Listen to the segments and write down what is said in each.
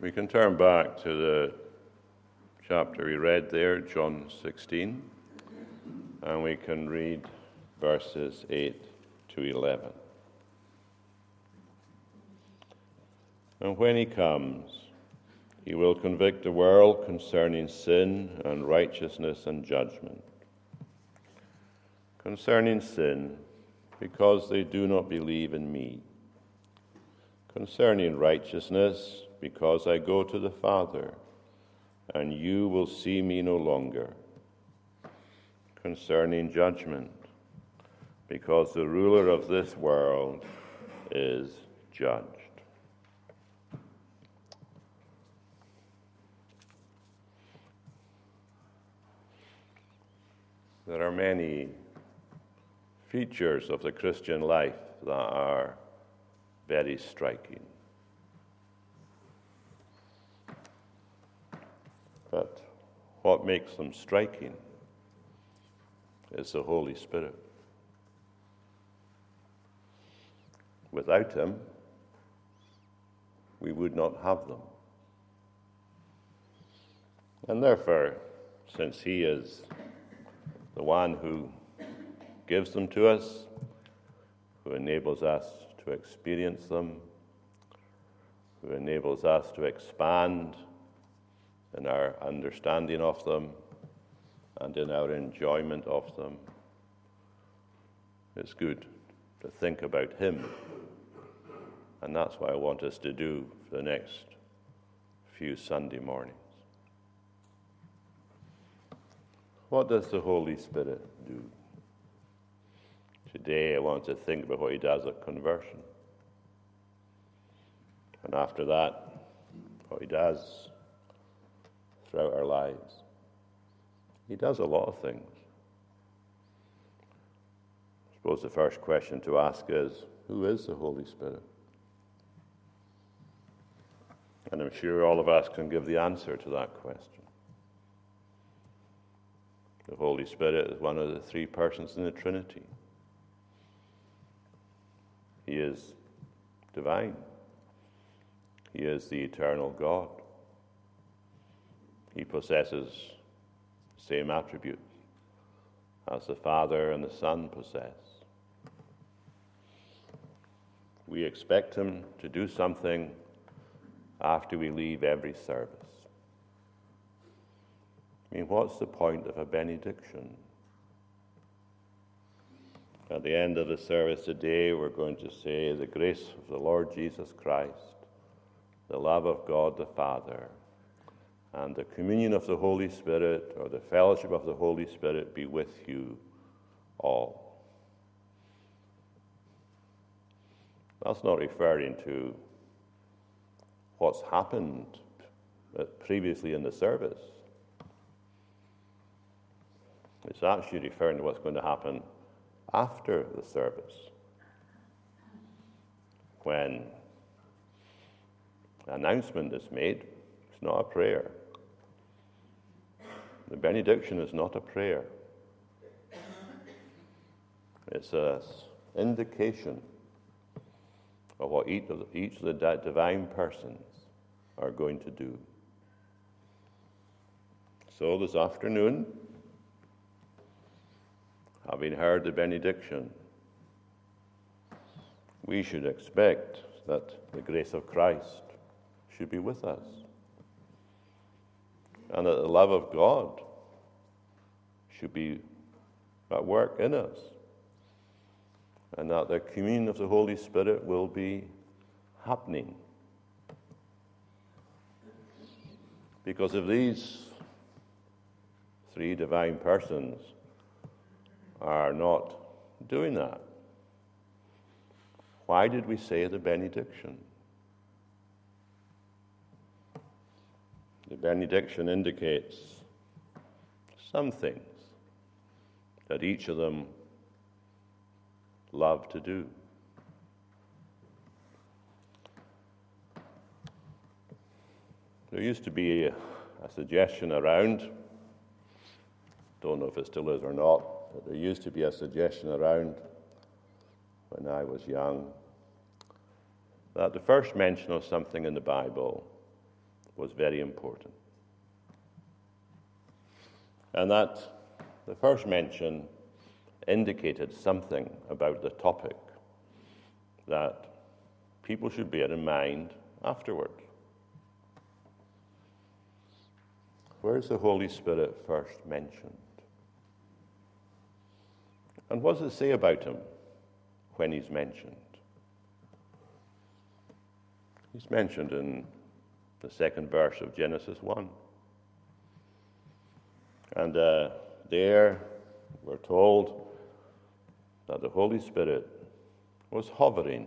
We can turn back to the chapter we read there, John 16, and we can read verses 8 to 11. And when he comes, he will convict the world concerning sin and righteousness and judgment. Concerning sin, because they do not believe in me. Concerning righteousness, because I go to the Father, and you will see me no longer. Concerning judgment, because the ruler of this world is judged. There are many features of the Christian life that are very striking. But what makes them striking is the Holy Spirit. Without Him, we would not have them. And therefore, since He is the one who gives them to us, who enables us to experience them, who enables us to expand in our understanding of them and in our enjoyment of them. It's good to think about Him. And that's what I want us to do for the next few Sunday mornings. What does the Holy Spirit do? Today I want to think about what He does at conversion. And after that, what He does throughout our lives. He does a lot of things. I suppose the first question to ask is who is the Holy Spirit? And I'm sure all of us can give the answer to that question. The Holy Spirit is one of the three persons in the Trinity. He is divine. He is the eternal God. He possesses the same attributes as the Father and the Son possess. We expect Him to do something after we leave every service. I mean, what's the point of a benediction? At the end of the service today, we're going to say, The grace of the Lord Jesus Christ, the love of God the Father, and the communion of the Holy Spirit or the fellowship of the Holy Spirit be with you all. That's not referring to what's happened previously in the service. It's actually referring to what's going to happen after the service when an announcement is made. It's not a prayer. The benediction is not a prayer, it's an indication of what each of, the, each of the divine persons are going to do. So this afternoon, having heard the benediction, we should expect that the grace of Christ should be with us and that the love of God should be at work in us, and that the communion of the Holy Spirit will be happening. Because if these three divine persons are not doing that, why did we say the benediction? The benediction indicates some things that each of them love to do. There used to be a, a, suggestion around, don't know if it still is or not, but there used to be a suggestion around when I was young that the first mention of something in the Bible was very important. And that the first mention indicated something about the topic that people should bear in mind afterward. Where is the Holy Spirit first mentioned? And what does it say about him when he's mentioned? He's mentioned in the second verse of Genesis 1. And uh, there we're told that the Holy Spirit was hovering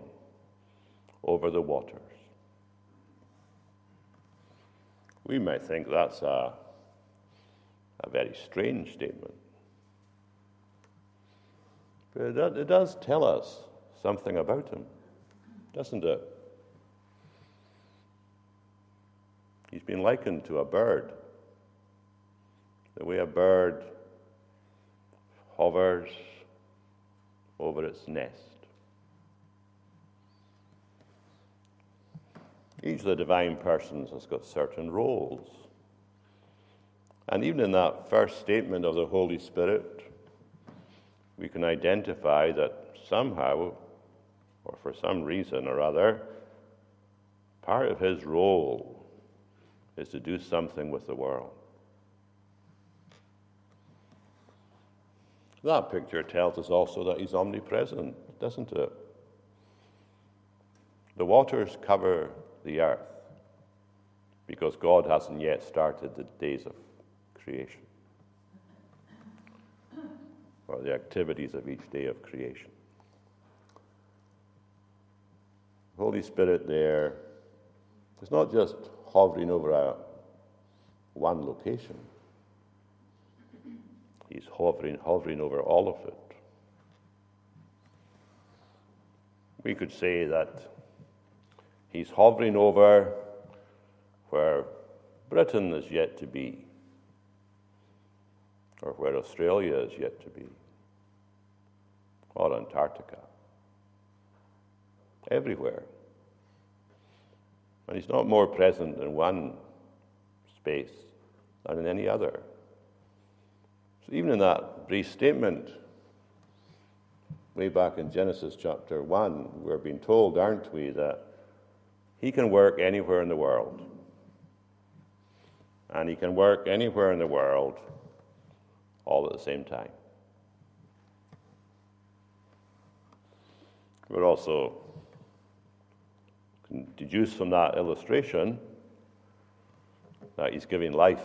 over the waters. We might think that's a, a very strange statement. But it, it does tell us something about him, doesn't it? He's been likened to a bird. The way a bird hovers over its nest. Each of the divine persons has got certain roles. And even in that first statement of the Holy Spirit, we can identify that somehow, or for some reason or other, part of his role is to do something with the world. That picture tells us also that he's omnipresent, doesn't it? The waters cover the earth because God hasn't yet started the days of creation or the activities of each day of creation. Holy Spirit there is not just hovering over a, one location. He's hovering, hovering over all of it. We could say that he's hovering over where Britain is yet to be, or where Australia is yet to be, or Antarctica. Everywhere. And he's not more present in one space than in any other. So, even in that brief statement, way back in Genesis chapter 1, we're being told, aren't we, that he can work anywhere in the world. And he can work anywhere in the world all at the same time. We're also deduce from that illustration that he's giving life.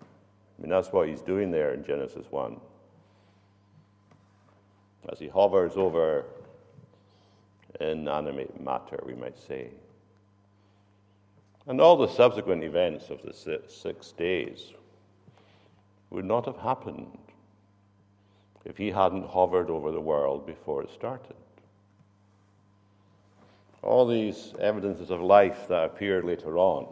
I mean, that's what he's doing there in Genesis 1. As he hovers over inanimate matter, we might say. And all the subsequent events of the six days would not have happened if he hadn't hovered over the world before it started all these evidences of life that appear later on,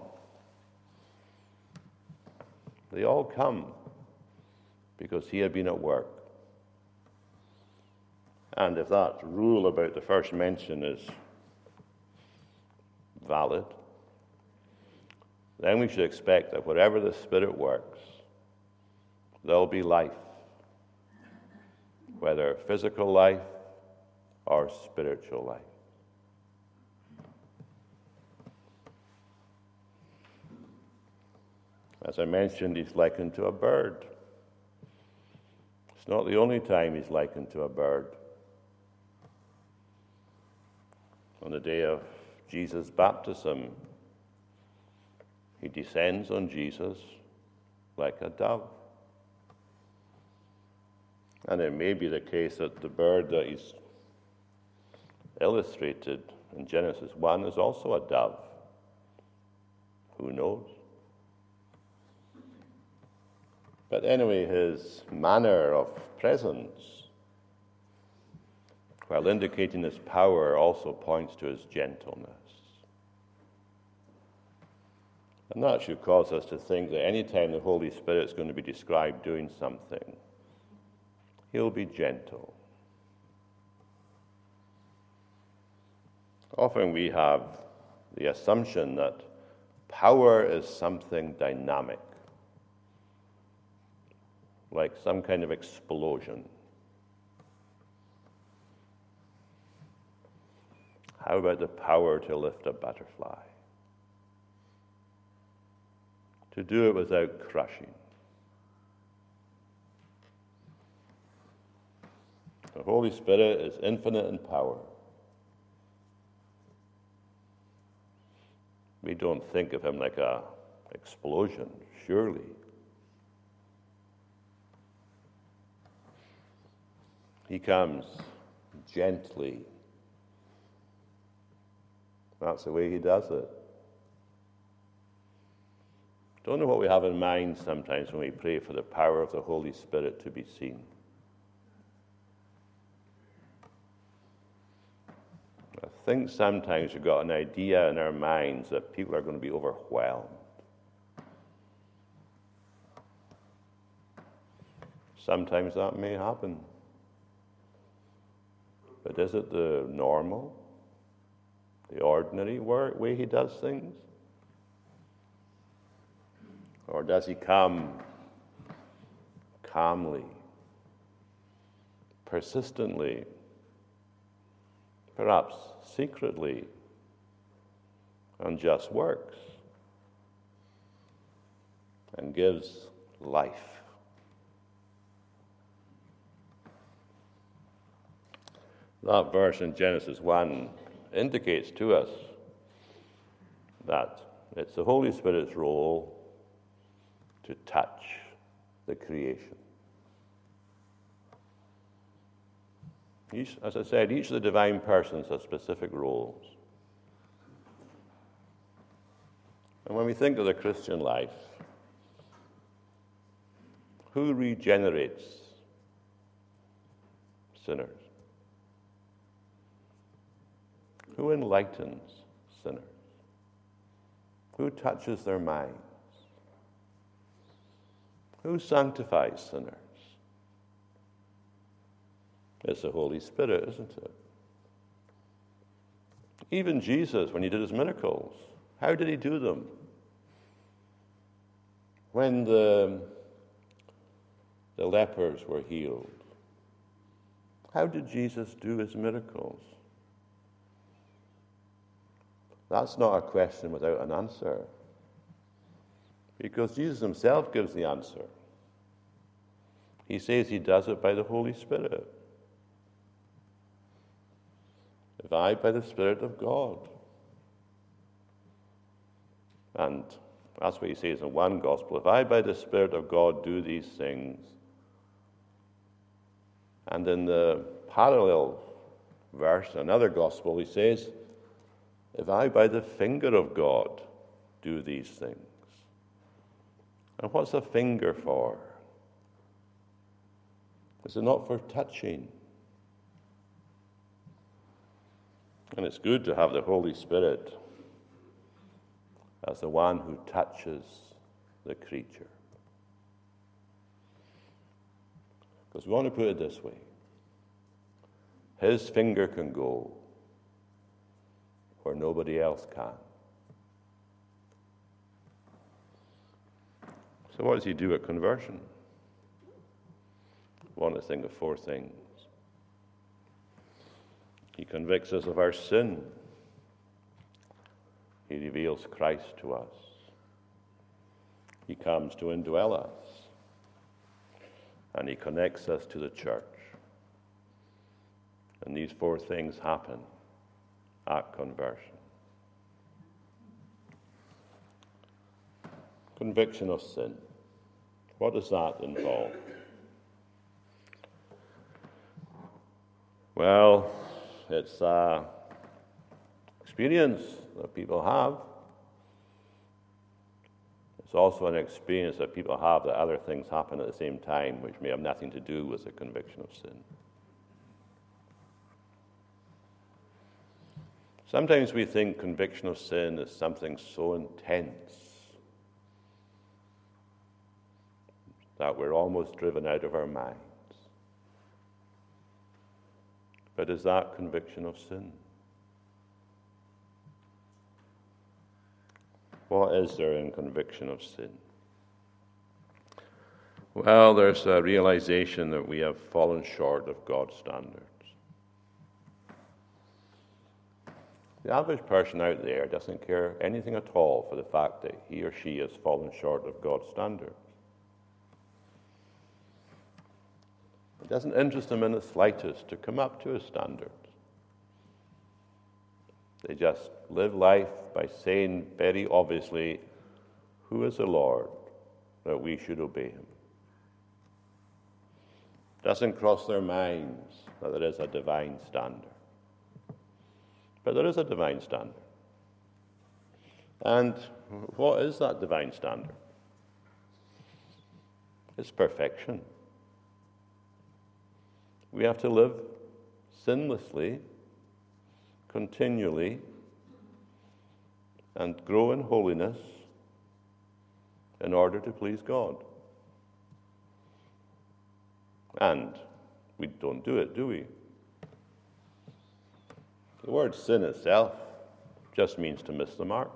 they all come because he had been at work. And if that rule about the first mention is valid, then we should expect that wherever the Spirit works, there'll be life, whether physical life or spiritual life. As I mentioned, he's likened to a bird. It's not the only time he's likened to a bird. On the day of Jesus' baptism, he descends on Jesus like a dove. And it may be the case that the bird that is illustrated in Genesis 1 is also a dove. Who knows? But anyway, his manner of presence, while indicating his power, also points to his gentleness. And that should cause us to think that any time the Holy Spirit is going to be described doing something, he'll be gentle. Often we have the assumption that Power is something dynamic, like some kind of explosion. How about the power to lift a butterfly? To do it without crushing. The Holy Spirit is infinite in power. We don't think of him like a explosion, surely. He comes gently. That's the way he does it. Don't know what we have in mind sometimes when we pray for the power of the Holy Spirit to be seen. I think sometimes we've got an idea in our minds that people are going to be overwhelmed. Sometimes that may happen. But is it the normal, the ordinary way he does things? Or does he come calmly, persistently, perhaps secretly, and just works and gives life. That verse in Genesis 1 indicates to us that it's the Holy Spirit's role to touch the creation. Each, as I said, each of the divine persons has specific roles. And when we think of the Christian life, who regenerates sinners? Who enlightens sinners? Who touches their minds? Who sanctifies sinners? It's the Holy Spirit, isn't it? Even Jesus, when he did his miracles, how did he do them? When the, the lepers were healed, how did Jesus do his miracles? That's not a question without an answer. Because Jesus himself gives the answer. He says he does it by the Holy Spirit. If I, by the Spirit of God. And that's what he says in one gospel. If I, by the Spirit of God, do these things. And in the parallel verse, another gospel, he says, If I, by the finger of God, do these things. And what's a finger for? Is it not for touching? And it's good to have the Holy Spirit as the one who touches the creature. Because we want to put it this way His finger can go where nobody else can. So, what does He do at conversion? I want to think of four things. He convicts us of our sin. He reveals Christ to us. He comes to indwell us. And He connects us to the church. And these four things happen at conversion. Conviction of sin. What does that involve? Well, it's an experience that people have. It's also an experience that people have that other things happen at the same time, which may have nothing to do with the conviction of sin. Sometimes we think conviction of sin is something so intense that we're almost driven out of our minds. But is that conviction of sin? What is there in conviction of sin? Well, there's a realization that we have fallen short of God's standards. The average person out there doesn't care anything at all for the fact that he or she has fallen short of God's standards. It doesn't interest them in the slightest to come up to his standards. They just live life by saying very obviously, Who is the Lord that we should obey him? It doesn't cross their minds that there is a divine standard. But there is a divine standard. And what is that divine standard? It's perfection. We have to live sinlessly, continually, and grow in holiness in order to please God. And we don't do it, do we? The word sin itself just means to miss the mark.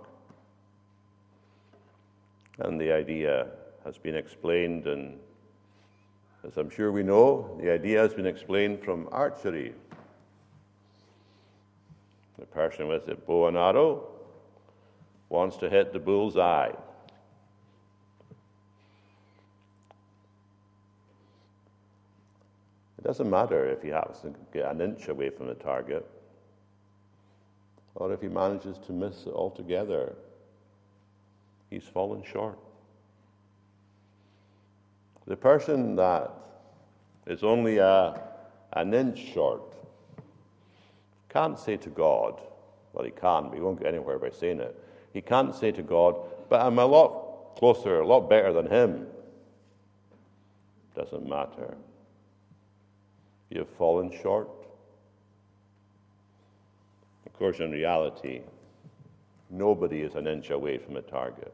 And the idea has been explained, and as I'm sure we know, the idea has been explained from archery. The person with a bow and arrow wants to hit the bull's eye. It doesn't matter if he happens to get an inch away from the target or if he manages to miss it altogether, he's fallen short. The person that is only a, an inch short can't say to God, well, he can, but he won't get anywhere by saying it. He can't say to God, but I'm a lot closer, a lot better than him. Doesn't matter. You've fallen short. Of course, in reality, nobody is an inch away from a target.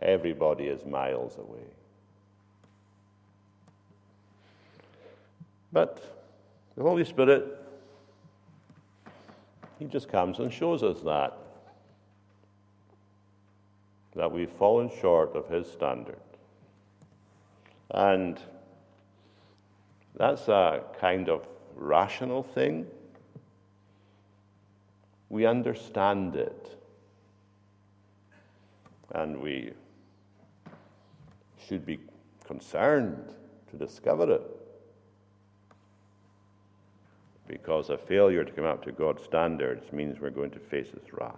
Everybody is miles away. But the Holy Spirit, He just comes and shows us that. That we've fallen short of His standard. And that's a kind of rational thing we understand it. And we should be concerned to discover it. Because a failure to come up to God's standards means we're going to face His wrath.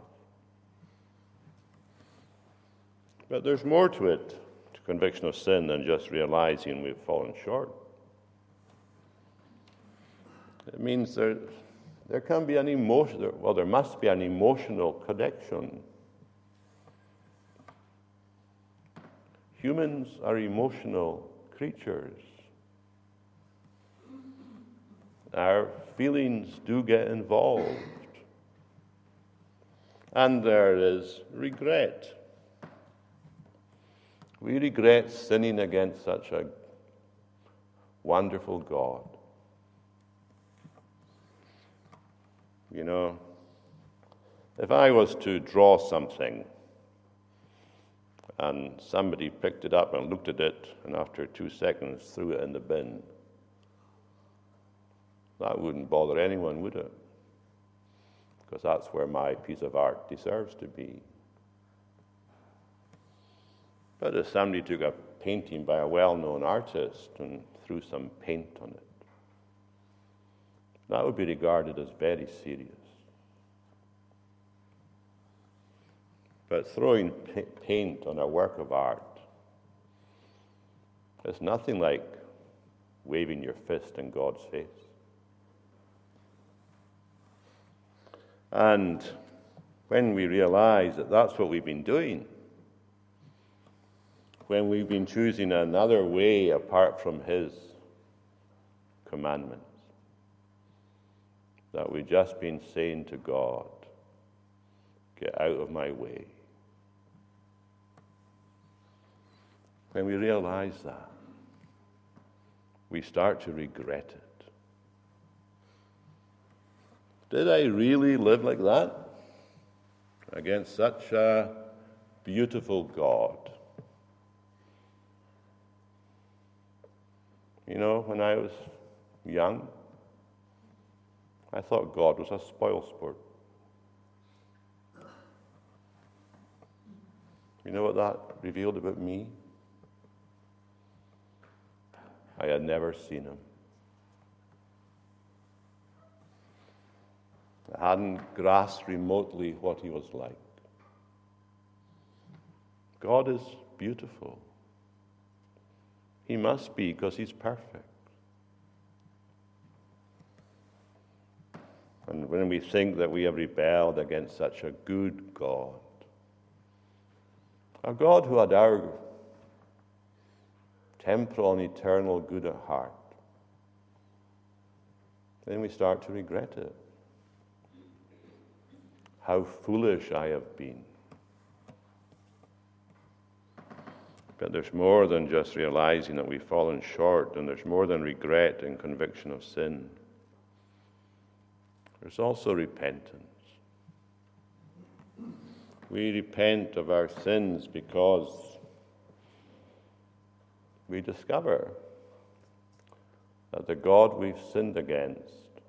But there's more to it, to conviction of sin, than just realizing we've fallen short. It means there's there can be an emotion, well, there must be an emotional connection. Humans are emotional creatures. Our feelings do get involved. And there is regret. We regret sinning against such a wonderful God. You know, if I was to draw something and somebody picked it up and looked at it and after two seconds threw it in the bin, that wouldn't bother anyone, would it? Because that's where my piece of art deserves to be. But if somebody took a painting by a well known artist and threw some paint on it, that would be regarded as very serious. But throwing paint on a work of art is nothing like waving your fist in God's face. And when we realize that that's what we've been doing, when we've been choosing another way apart from His commandment, that we've just been saying to God, Get out of my way. When we realize that, we start to regret it. Did I really live like that? against such a beautiful God. You know, when I was young, I thought God was a spoil sport. You know what that revealed about me? I had never seen him. I hadn't grasped remotely what he was like. God is beautiful. He must be because he's perfect. And when we think that we have rebelled against such a good God, a God who had our temporal and eternal good at heart, then we start to regret it. How foolish I have been. But there's more than just realizing that we've fallen short, and there's more than regret and conviction of sin. There's also repentance. We repent of our sins because we discover that the God we've sinned against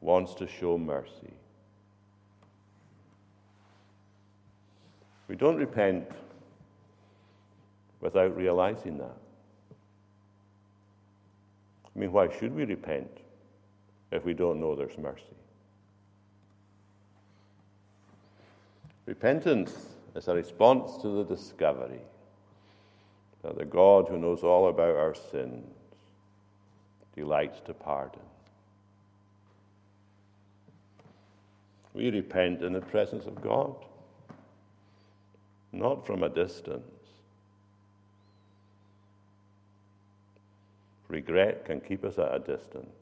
wants to show mercy. We don't repent without realizing that. I mean, why should we repent if we don't know there's mercy? Repentance is a response to the discovery that the God who knows all about our sins delights to pardon. We repent in the presence of God, not from a distance. Regret can keep us at a distance.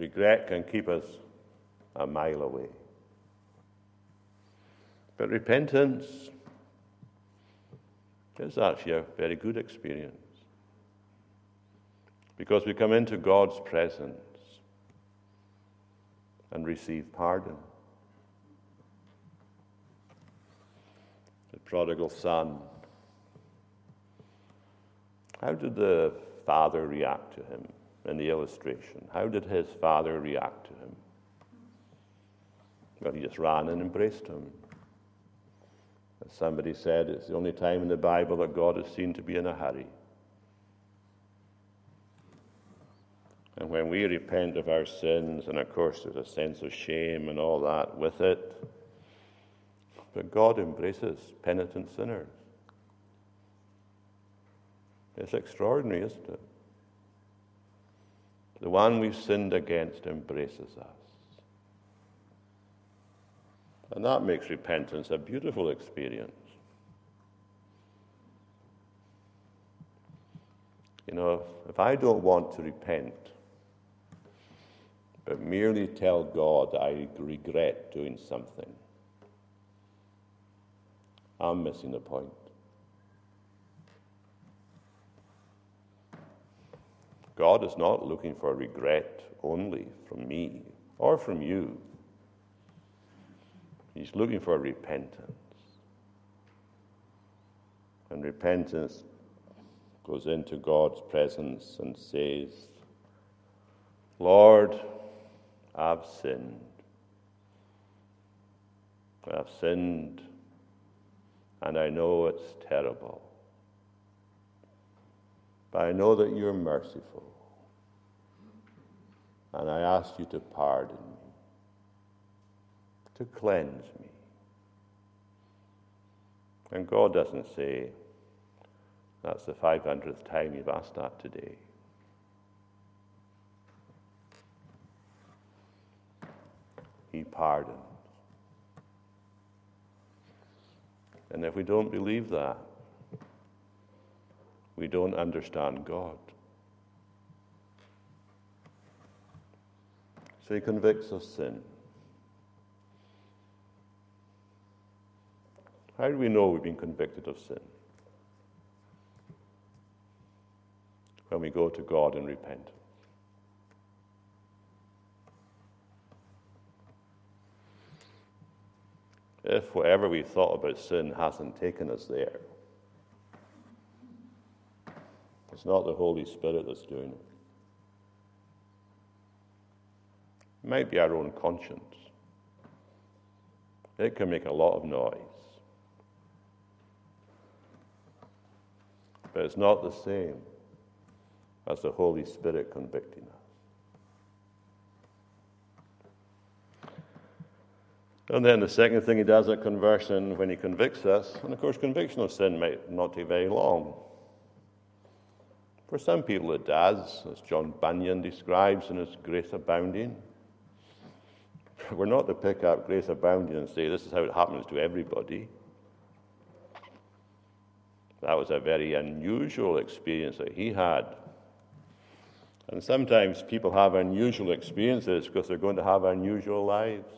Regret can keep us a mile away. But repentance is actually a very good experience because we come into God's presence and receive pardon. The prodigal son. How did the father react to him in the illustration? How did his father react to him? Well, he just ran and embraced him. As somebody said, it's the only time in the Bible that God is seen to be in a hurry. And when we repent of our sins, and of course there's a sense of shame and all that with it, but God embraces penitent sinners. It's extraordinary, isn't it? The one we've sinned against embraces us. And that makes repentance a beautiful experience. You know, if I don't want to repent, but merely tell God I regret doing something, I'm missing the point. God is not looking for regret only from me or from you. He's looking for repentance. And repentance goes into God's presence and says, Lord, I've sinned. I've sinned, and I know it's terrible. But I know that you're merciful. And I ask you to pardon me to cleanse me. And God doesn't say, that's the 500th time you've asked that today. He pardons. And if we don't believe that, we don't understand God. So he convicts of sin. How do we know we've been convicted of sin? When we go to God and repent. If whatever we thought about sin hasn't taken us there, It's not the Holy Spirit that's doing it. It might be our own conscience. It can make a lot of noise. But it's not the same as the Holy Spirit convicting us. And then the second thing he does at conversion when he convicts us, and of course, conviction of sin might not take very long. For some people, it does, as John Bunyan describes in his Grace Abounding. We're not to pick up Grace Abounding and say this is how it happens to everybody. That was a very unusual experience that he had. And sometimes people have unusual experiences because they're going to have unusual lives,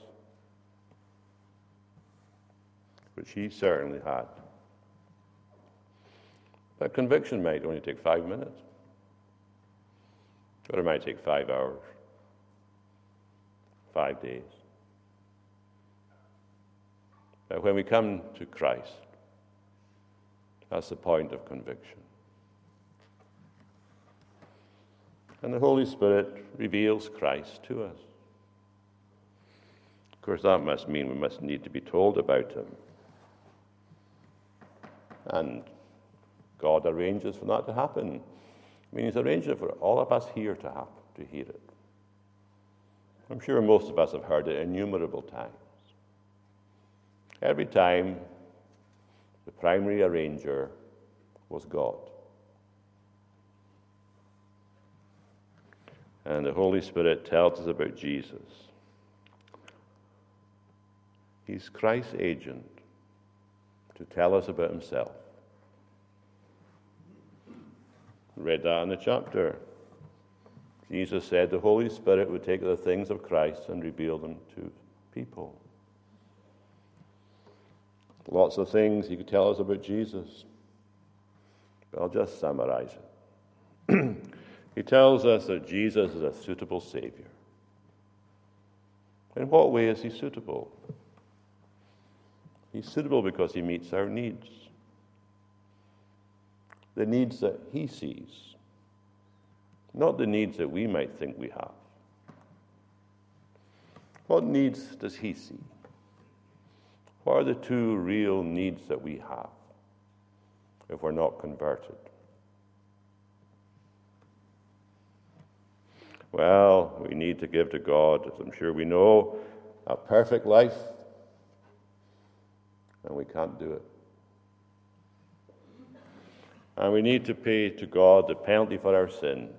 which he certainly had. But conviction might only take five minutes, but it might take five hours, five days. But when we come to Christ, that's the point of conviction. And the Holy Spirit reveals Christ to us. Of course, that must mean we must need to be told about Him. And God arranges for that to happen. I mean, He's arranged it for all of us here to have to hear it. I'm sure most of us have heard it innumerable times. Every time, the primary arranger was God. And the Holy Spirit tells us about Jesus. He's Christ's agent to tell us about himself. Read that in the chapter. Jesus said the Holy Spirit would take the things of Christ and reveal them to people. Lots of things he could tell us about Jesus. But I'll just summarize it. he tells us that Jesus is a suitable Savior. In what way is he suitable? He's suitable because he meets our needs the needs that He sees, not the needs that we might think we have. What needs does He see? What are the two real needs that we have if we're not converted? Well, we need to give to God, as I'm sure we know, a perfect life, and we can't do it. And we need to pay to God the penalty for our sins.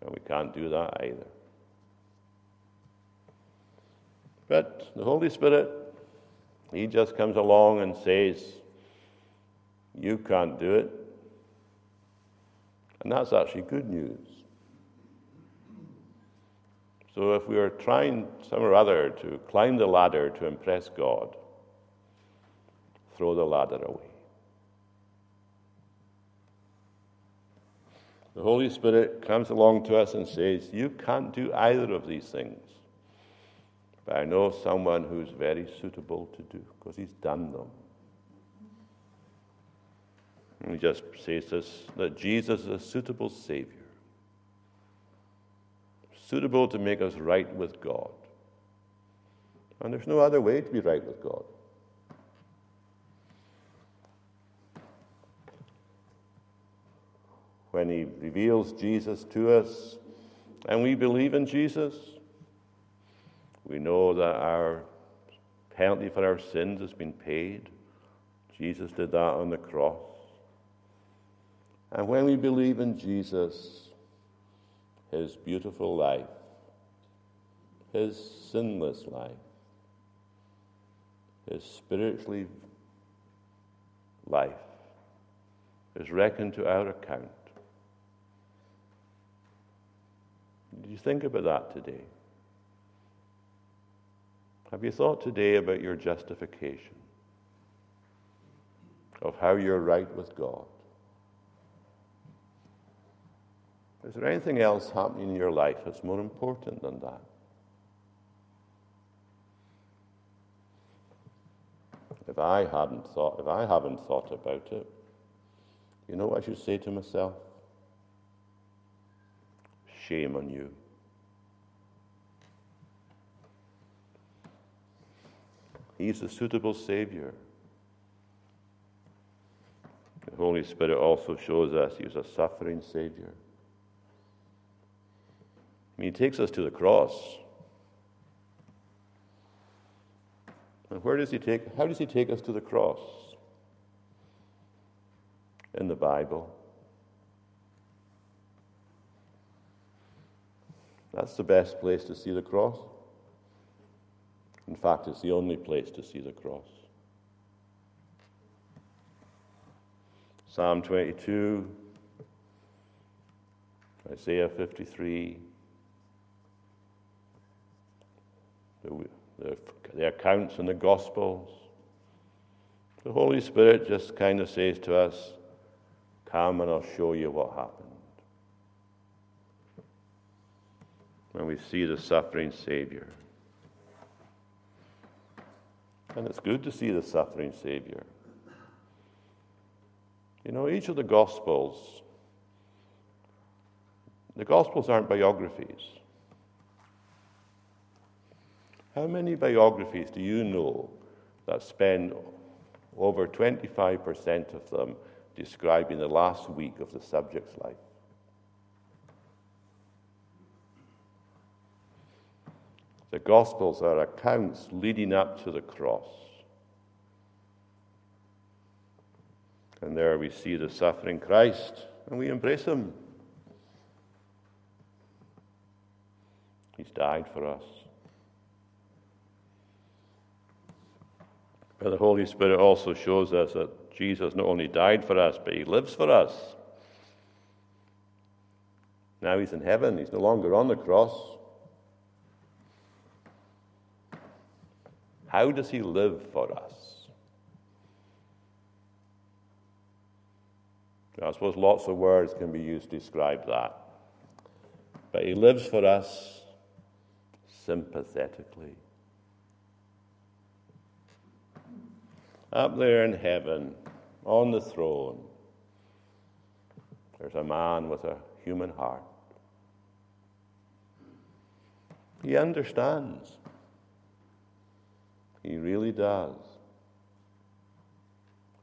And we can't do that either. But the Holy Spirit, He just comes along and says, You can't do it. And that's actually good news. So if we are trying some or other to climb the ladder to impress God, throw the ladder away. The Holy Spirit comes along to us and says, You can't do either of these things. But I know someone who's very suitable to do because he's done them. And he just says this that Jesus is a suitable Savior, suitable to make us right with God. And there's no other way to be right with God. When He reveals Jesus to us and we believe in Jesus, we know that our penalty for our sins has been paid. Jesus did that on the cross. And when we believe in Jesus, his beautiful life, his sinless life, his spiritually life is reckoned to our account. Did you think about that today? Have you thought today about your justification? Of how you're right with God? Is there anything else happening in your life that's more important than that? if I hadn't thought, if I haven't thought about it, you know what I should say to myself? Shame on you. He's a suitable Savior. The Holy Spirit also shows us He's a suffering Savior. He takes us to the cross. And where does He take, how does He take us to the cross? In the Bible. That's the best place to see the cross. In fact, it's the only place to see the cross. Psalm 22, Isaiah 53, the, the, the accounts in the Gospels. The Holy Spirit just kind of says to us, Come and I'll show you what happened. When we see the suffering Savior. And it's good to see the suffering Savior. You know, each of the Gospels, the Gospels aren't biographies. How many biographies do you know that spend over 25% of them describing the last week of the subject's life? The Gospels are accounts leading up to the cross. And there we see the suffering Christ, and we embrace him. He's died for us. But the Holy Spirit also shows us that Jesus not only died for us, but he lives for us. Now he's in heaven, he's no longer on the cross. How does he live for us? I suppose lots of words can be used to describe that. But he lives for us sympathetically. Up there in heaven, on the throne, there's a man with a human heart. He understands. He really does.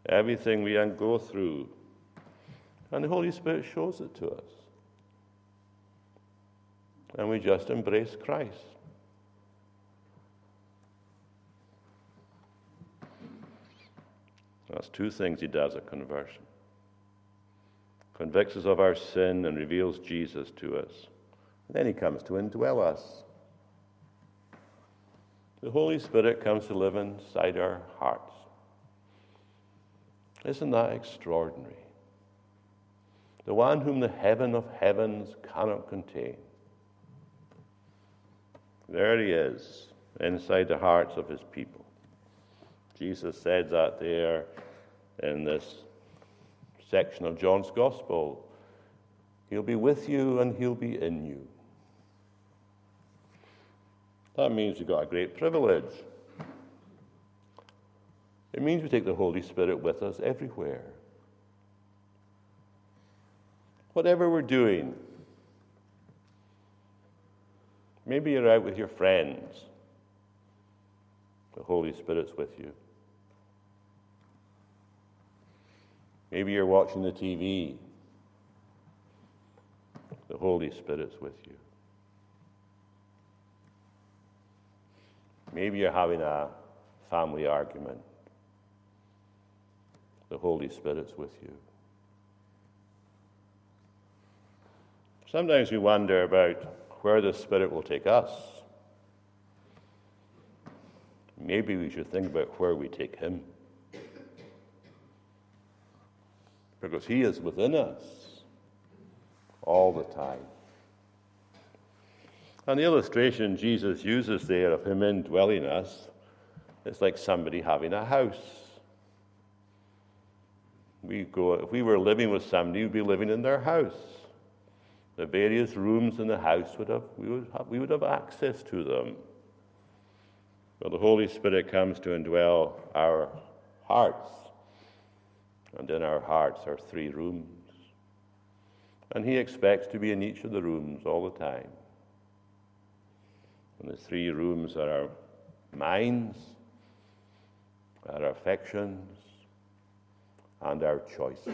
Everything we go through, and the Holy Spirit shows it to us. And we just embrace Christ. That's two things he does at conversion convicts us of our sin and reveals Jesus to us. And then he comes to indwell us. The Holy Spirit comes to live inside our hearts. Isn't that extraordinary? The one whom the heaven of heavens cannot contain. There he is, inside the hearts of his people. Jesus said that there in this section of John's Gospel. He'll be with you and he'll be in you. That means we've got a great privilege. It means we take the Holy Spirit with us everywhere. Whatever we're doing, maybe you're out with your friends, the Holy Spirit's with you. Maybe you're watching the TV, the Holy Spirit's with you. Maybe you're having a family argument. The Holy Spirit's with you. Sometimes we wonder about where the Spirit will take us. Maybe we should think about where we take Him. Because He is within us all the time. And the illustration Jesus uses there of him indwelling us, it's like somebody having a house. We go, if we were living with somebody, we'd be living in their house. The various rooms in the house would have, we would have, we would have access to them. Well, the Holy Spirit comes to indwell our hearts, and in our hearts are three rooms. And He expects to be in each of the rooms all the time. And the three rooms are our minds, our affections, and our choices.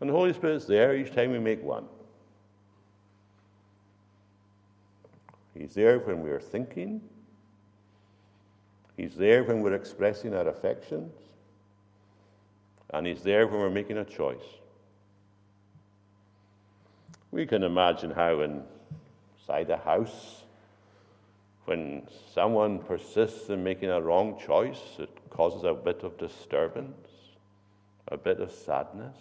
And the Holy Spirit's there each time we make one. He's there when we're thinking. He's there when we're expressing our affections. And He's there when we're making a choice. We can imagine how inside a house, when someone persists in making a wrong choice, it causes a bit of disturbance, a bit of sadness.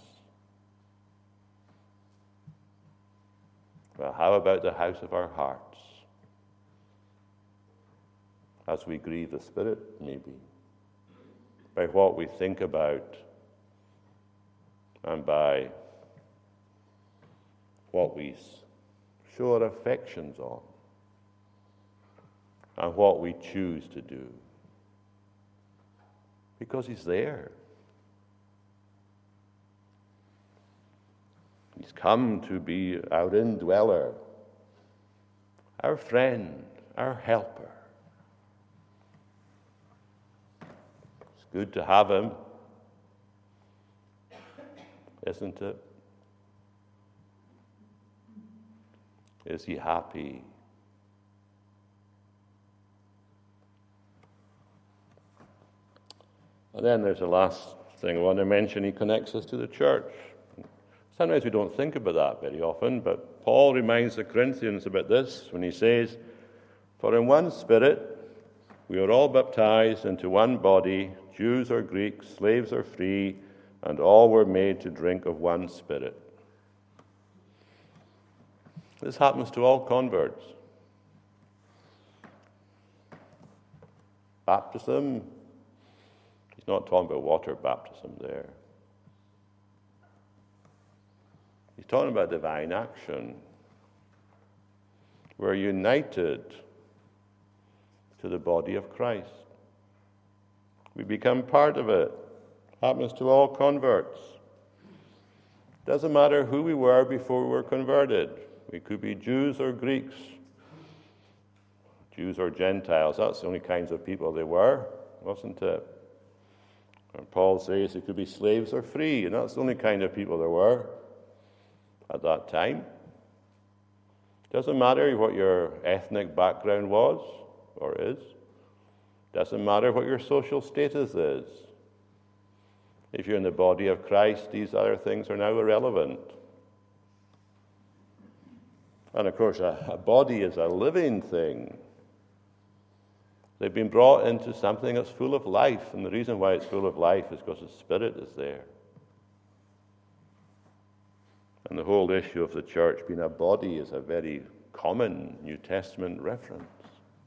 Well, how about the house of our hearts? As we grieve the Spirit, maybe, by what we think about and by what we our affections on and what we choose to do. Because He's there. He's come to be our indweller, our friend, our helper. It's good to have him, isn't it? Is he happy? And then there's the last thing I want to mention. He connects us to the church. Sometimes we don't think about that very often, but Paul reminds the Corinthians about this when he says, For in one spirit we are all baptized into one body, Jews or Greeks, slaves or free, and all were made to drink of one spirit. This happens to all converts. Baptism, he's not talking about water baptism there. He's talking about divine action. We're united to the body of Christ. We become part of it. Happens to all converts. Doesn't matter who we were before we were converted. We could be Jews or Greeks, Jews or Gentiles. That's the only kinds of people they were, wasn't it? And Paul says it could be slaves or free, and that's the only kind of people there were at that time. Doesn't matter what your ethnic background was or is. Doesn't matter what your social status is. If you're in the body of Christ, these other things are now irrelevant. And of course, a, a body is a living thing. They've been brought into something that's full of life, and the reason why it's full of life is because the Spirit is there. And the whole issue of the church being a body is a very common New Testament reference.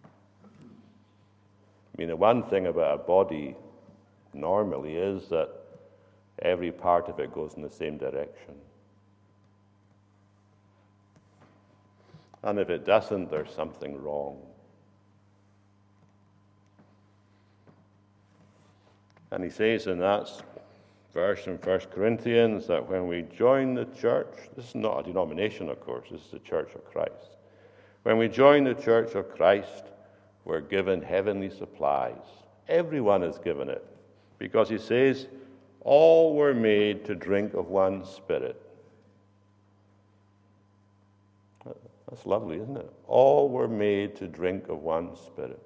I mean, the one thing about a body normally is that every part of it goes in the same direction. And if it doesn't, there's something wrong. And he says in that verse in 1 Corinthians that when we join the church, this is not a denomination, of course, this is the church of Christ. When we join the church of Christ, we're given heavenly supplies. Everyone is given it because he says, all were made to drink of one spirit. That's lovely, isn't it? All were made to drink of one spirit.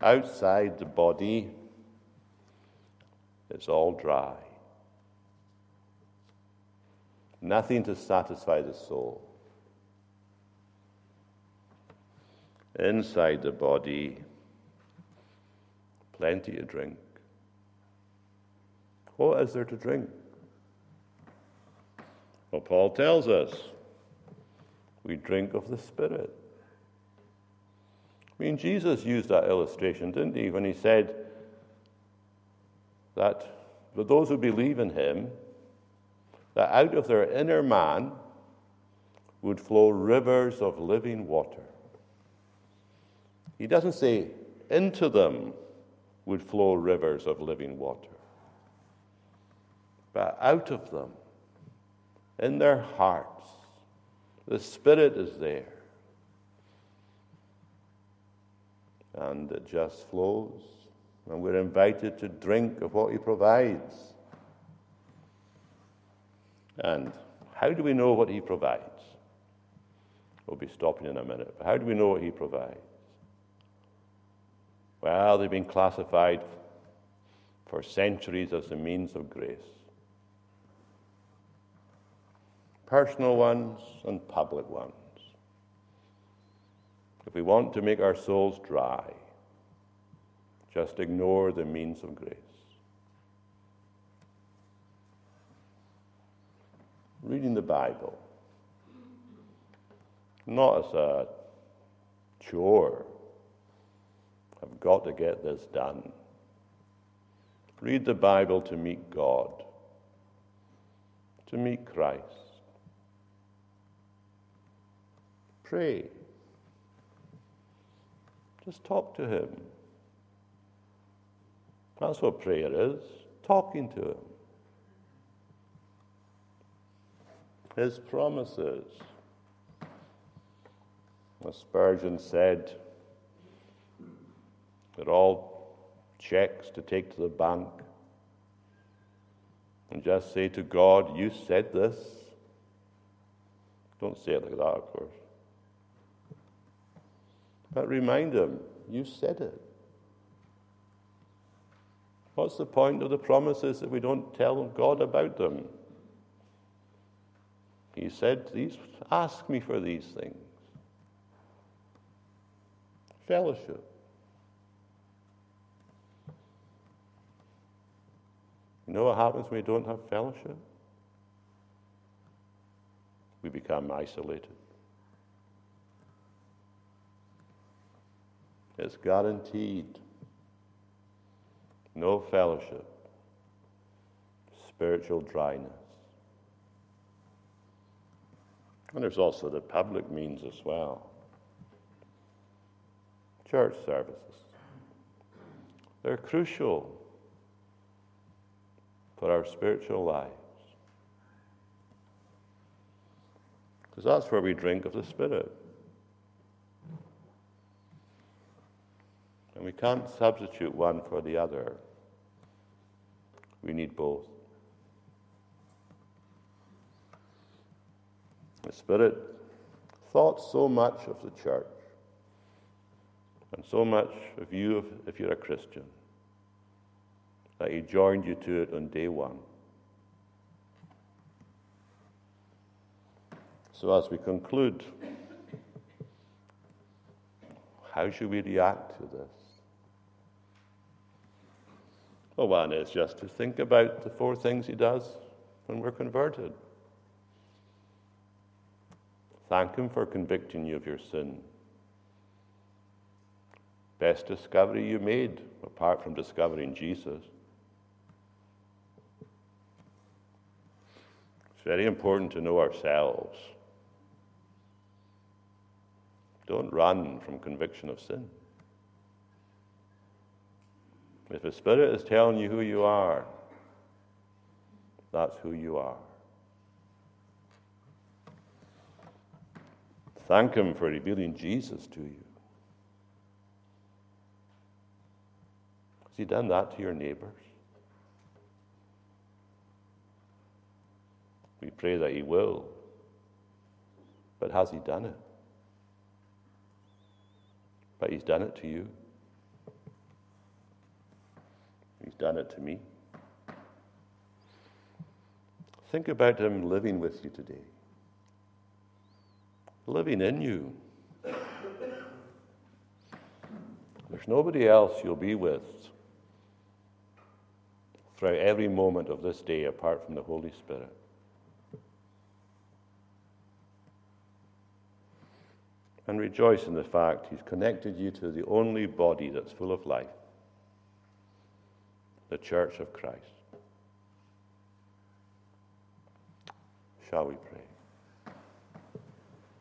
Outside the body, it's all dry. Nothing to satisfy the soul. Inside the body, plenty to drink. What is there to drink? Well, Paul tells us we drink of the Spirit. I mean, Jesus used that illustration, didn't he, when he said, that for those who believe in him, that out of their inner man would flow rivers of living water. He doesn't say, into them would flow rivers of living water, but out of them, in their hearts, the Spirit is there. And it just flows, and we're invited to drink of what He provides. And how do we know what He provides? We'll be stopping in a minute. But how do we know what He provides? Well, they've been classified for centuries as the means of grace personal ones and public ones. If we want to make our souls dry, just ignore the means of grace. Reading the Bible, not as a chore. I've got to get this done. Read the Bible to meet God, to meet Christ. Pray. Just talk to Him. That's what prayer is talking to Him. His promises. As Spurgeon said, they're all checks to take to the bank and just say to God, You said this. Don't say it like that, of course. But remind Him, You said it. What's the point of the promises if we don't tell God about them? He said, these, Ask me for these things. Fellowship. You know what happens when we don't have fellowship? We become isolated. It's guaranteed. No fellowship, spiritual dryness. And there's also the public means as well. Church services. They're crucial for our spiritual lives. Because that's where we drink of the Spirit. And we can't substitute one for the other. We need both. The Spirit thought so much of the church and so much of you if you're a Christian that He joined you to it on day one. So, as we conclude, how should we react to this? Well, one is just to think about the four things he does when we're converted. Thank him for convicting you of your sin. Best discovery you made, apart from discovering Jesus. It's very important to know ourselves. Don't run from conviction of sin. If the Spirit is telling you who you are, that's who you are. Thank Him for revealing Jesus to you. Has He done that to your neighbors? We pray that He will. But has He done it? But He's done it to you. He's done it to me. Think about Him living with you today, living in you. There's nobody else you'll be with throughout every moment of this day apart from the Holy Spirit. And rejoice in the fact He's connected you to the only body that's full of life the church of Christ. Shall we pray?